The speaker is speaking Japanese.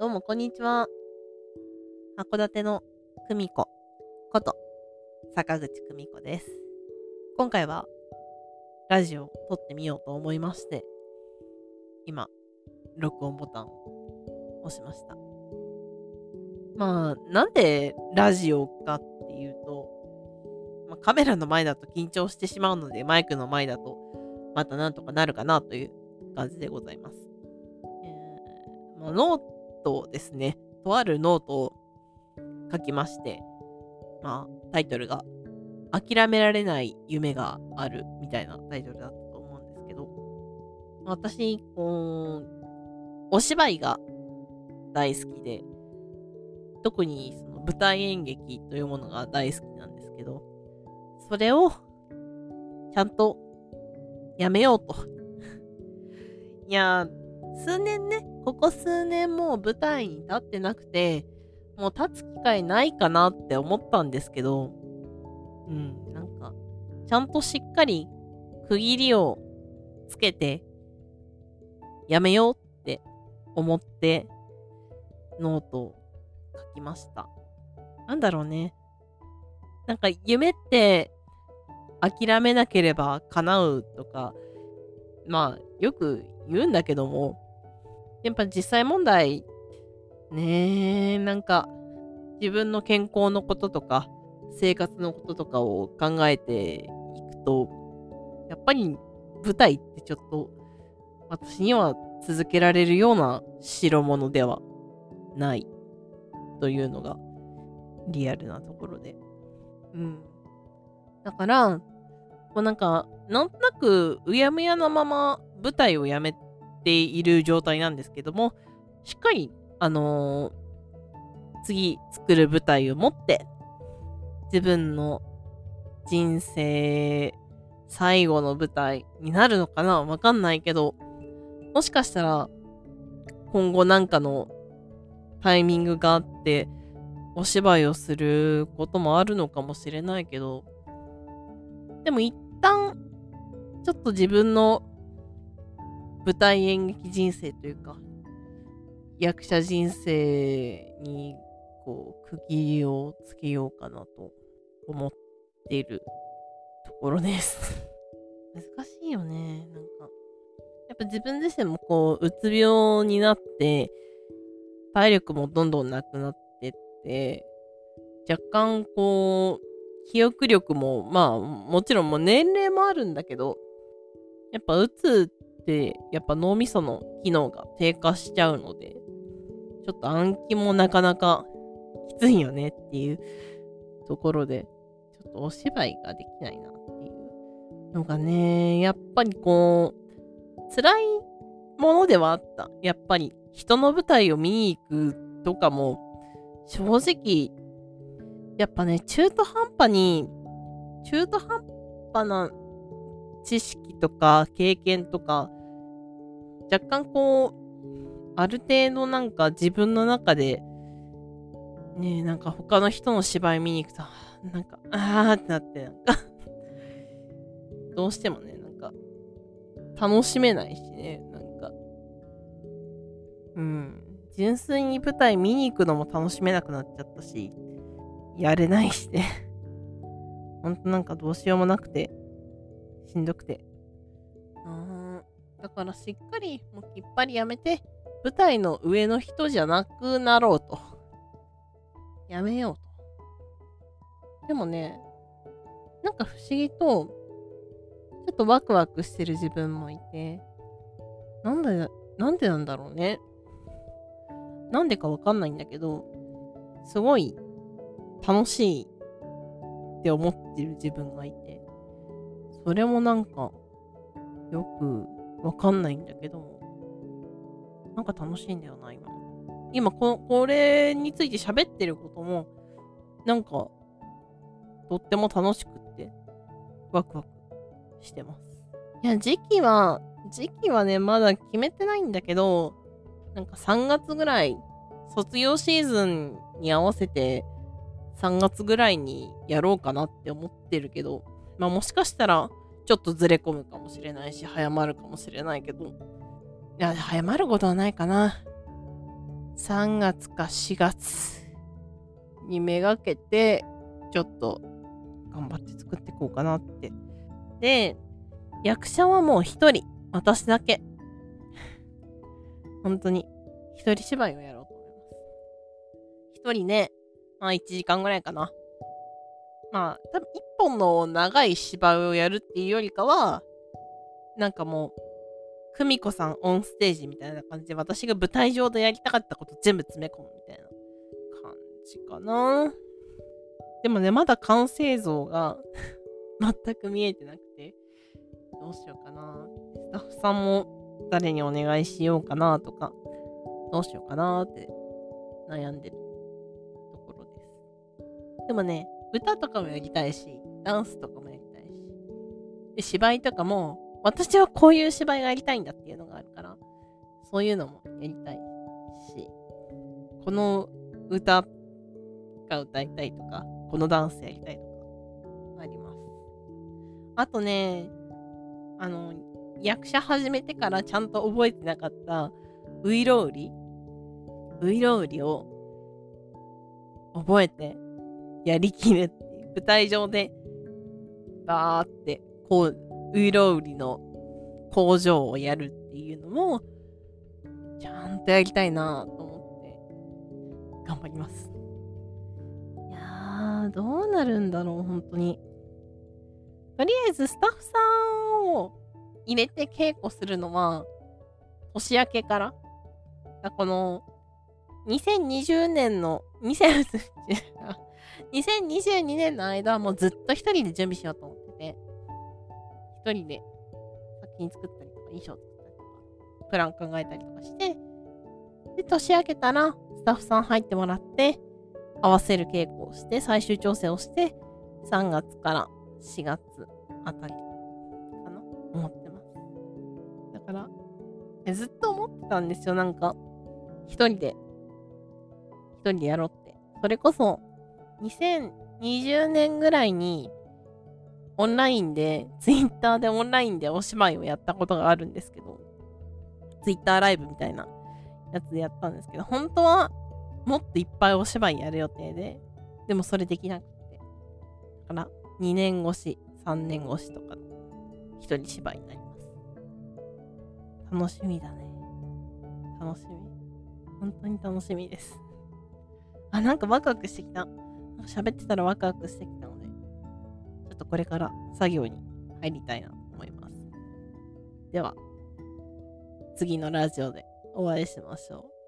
どうも、こんにちは。函館の久美子こと、坂口久美子です。今回は、ラジオを撮ってみようと思いまして、今、録音ボタンを押しました。まあ、なんでラジオかっていうと、まあ、カメラの前だと緊張してしまうので、マイクの前だと、またなんとかなるかなという感じでございます。えーまあ、ノートですね。とあるノートを書きまして、まあ、タイトルが、諦められない夢があるみたいなタイトルだったと思うんですけど、私、こう、お芝居が大好きで、特にその舞台演劇というものが大好きなんですけど、それをちゃんとやめようと。いや、数年ね、ここ数年もう舞台に立ってなくて、もう立つ機会ないかなって思ったんですけど、うん、なんか、ちゃんとしっかり区切りをつけて、やめようって思って、ノートを書きました。なんだろうね。なんか夢って諦めなければ叶うとか、まあよく言うんだけども、やっぱ実際問題、ねえ、なんか自分の健康のこととか、生活のこととかを考えていくと、やっぱり舞台ってちょっと私には続けられるような代物ではないというのがリアルなところで。うん。だから、もうなんか、なんとなくうやむやなまま舞台をやめている状態なんですけども、しっかり、あのー次作る舞台を持って、自分の人生最後の舞台になるのかなわかんないけど、もしかしたら今後なんかのタイミングがあって、お芝居をすることもあるのかもしれないけど、でも一旦、ちょっと自分の舞台演劇人生というか、役者人生にこう区切りをつけようかなと思っているところです。難しいよね。なんか、やっぱ自分自身もこう、うつ病になって、体力もどんどんなくなってって、若干こう、記憶力も、まあ、もちろんもう年齢もあるんだけど、やっぱうつって、やっぱ脳みその機能が低下しちゃうので、ちょっと暗記もなかなかきついよねっていうところで、ちょっとお芝居ができないなっていうのがね、やっぱりこう、辛いものではあった。やっぱり人の舞台を見に行くとかも、正直、やっぱね、中途半端に、中途半端な知識とか経験とか、若干こう、ある程度なんか自分の中で、ね、なんか他の人の芝居見に行くと、なんか、あーってなって、なんかどうしてもね、なんか、楽しめないしね、なんか、うん、純粋に舞台見に行くのも楽しめなくなっちゃったし、やれないしね。ほんとなんかどうしようもなくて、しんどくて。うんだからしっかり、もうきっぱりやめて、舞台の上の人じゃなくなろうと。やめようと。でもね、なんか不思議と、ちょっとワクワクしてる自分もいて、なんで、なんでなんだろうね。なんでかわかんないんだけど、すごい楽しいって思ってる自分がい、それもなんか、よくわかんないんだけど、なんか楽しいんだよな、今。今こ、これについて喋ってることも、なんか、とっても楽しくって、ワクワクしてます。いや、時期は、時期はね、まだ決めてないんだけど、なんか3月ぐらい、卒業シーズンに合わせて、3月ぐらいにやろうかなって思ってるけど、まあもしかしたら、ちょっとずれ込むかもしれないし、早まるかもしれないけど、いや、早まることはないかな。3月か4月にめがけて、ちょっと頑張って作っていこうかなって。で、役者はもう一人、私だけ。本当に、一人芝居をやろうと思います。一人ね、まあ1時間ぐらいかな。まあ、多分一本の長い芝居をやるっていうよりかは、なんかもう、久美子さんオンステージみたいな感じで、私が舞台上でやりたかったこと全部詰め込むみたいな感じかな。でもね、まだ完成像が 全く見えてなくて、どうしようかな。スタッフさんも誰にお願いしようかなとか、どうしようかなって悩んでるところです。でもね、歌とかもやりたいし、ダンスとかもやりたいし、で芝居とかも、私はこういう芝居がやりたいんだっていうのがあるから、そういうのもやりたいし、この歌が歌いたいとか、このダンスやりたいとか、あります。あとね、あの、役者始めてからちゃんと覚えてなかった、ウイロウリ？ウイロウリを覚えてやりきるっていう。舞台上で、バーって、こう、ウイロウリの工場をやるっていうのも、ちゃんとやりたいなと思って、頑張ります。いやー、どうなるんだろう、本当に。とりあえず、スタッフさんを入れて稽古するのは、年明けからこの、2020年の、2020 2022年の間はもうずっと一人で準備しようと思ってて、一人で作品作ったりとか、衣装作ったりとか、プラン考えたりとかして、で、年明けたらスタッフさん入ってもらって、合わせる稽古をして、最終調整をして、3月から4月あたりかな思ってます。だから、ずっと思ってたんですよ、なんか、一人で、一人でやろうって。それこそ、2020年ぐらいに、オンラインで、ツイッターでオンラインでお芝居をやったことがあるんですけど、ツイッターライブみたいなやつでやったんですけど、本当はもっといっぱいお芝居やる予定で、でもそれできなくて。だから、2年越し、3年越しとかの一人芝居になります。楽しみだね。楽しみ。本当に楽しみです。あ、なんかワクワクしてきた。喋ってたらワクワクしてきたので、ちょっとこれから作業に入りたいなと思います。では、次のラジオでお会いしましょう。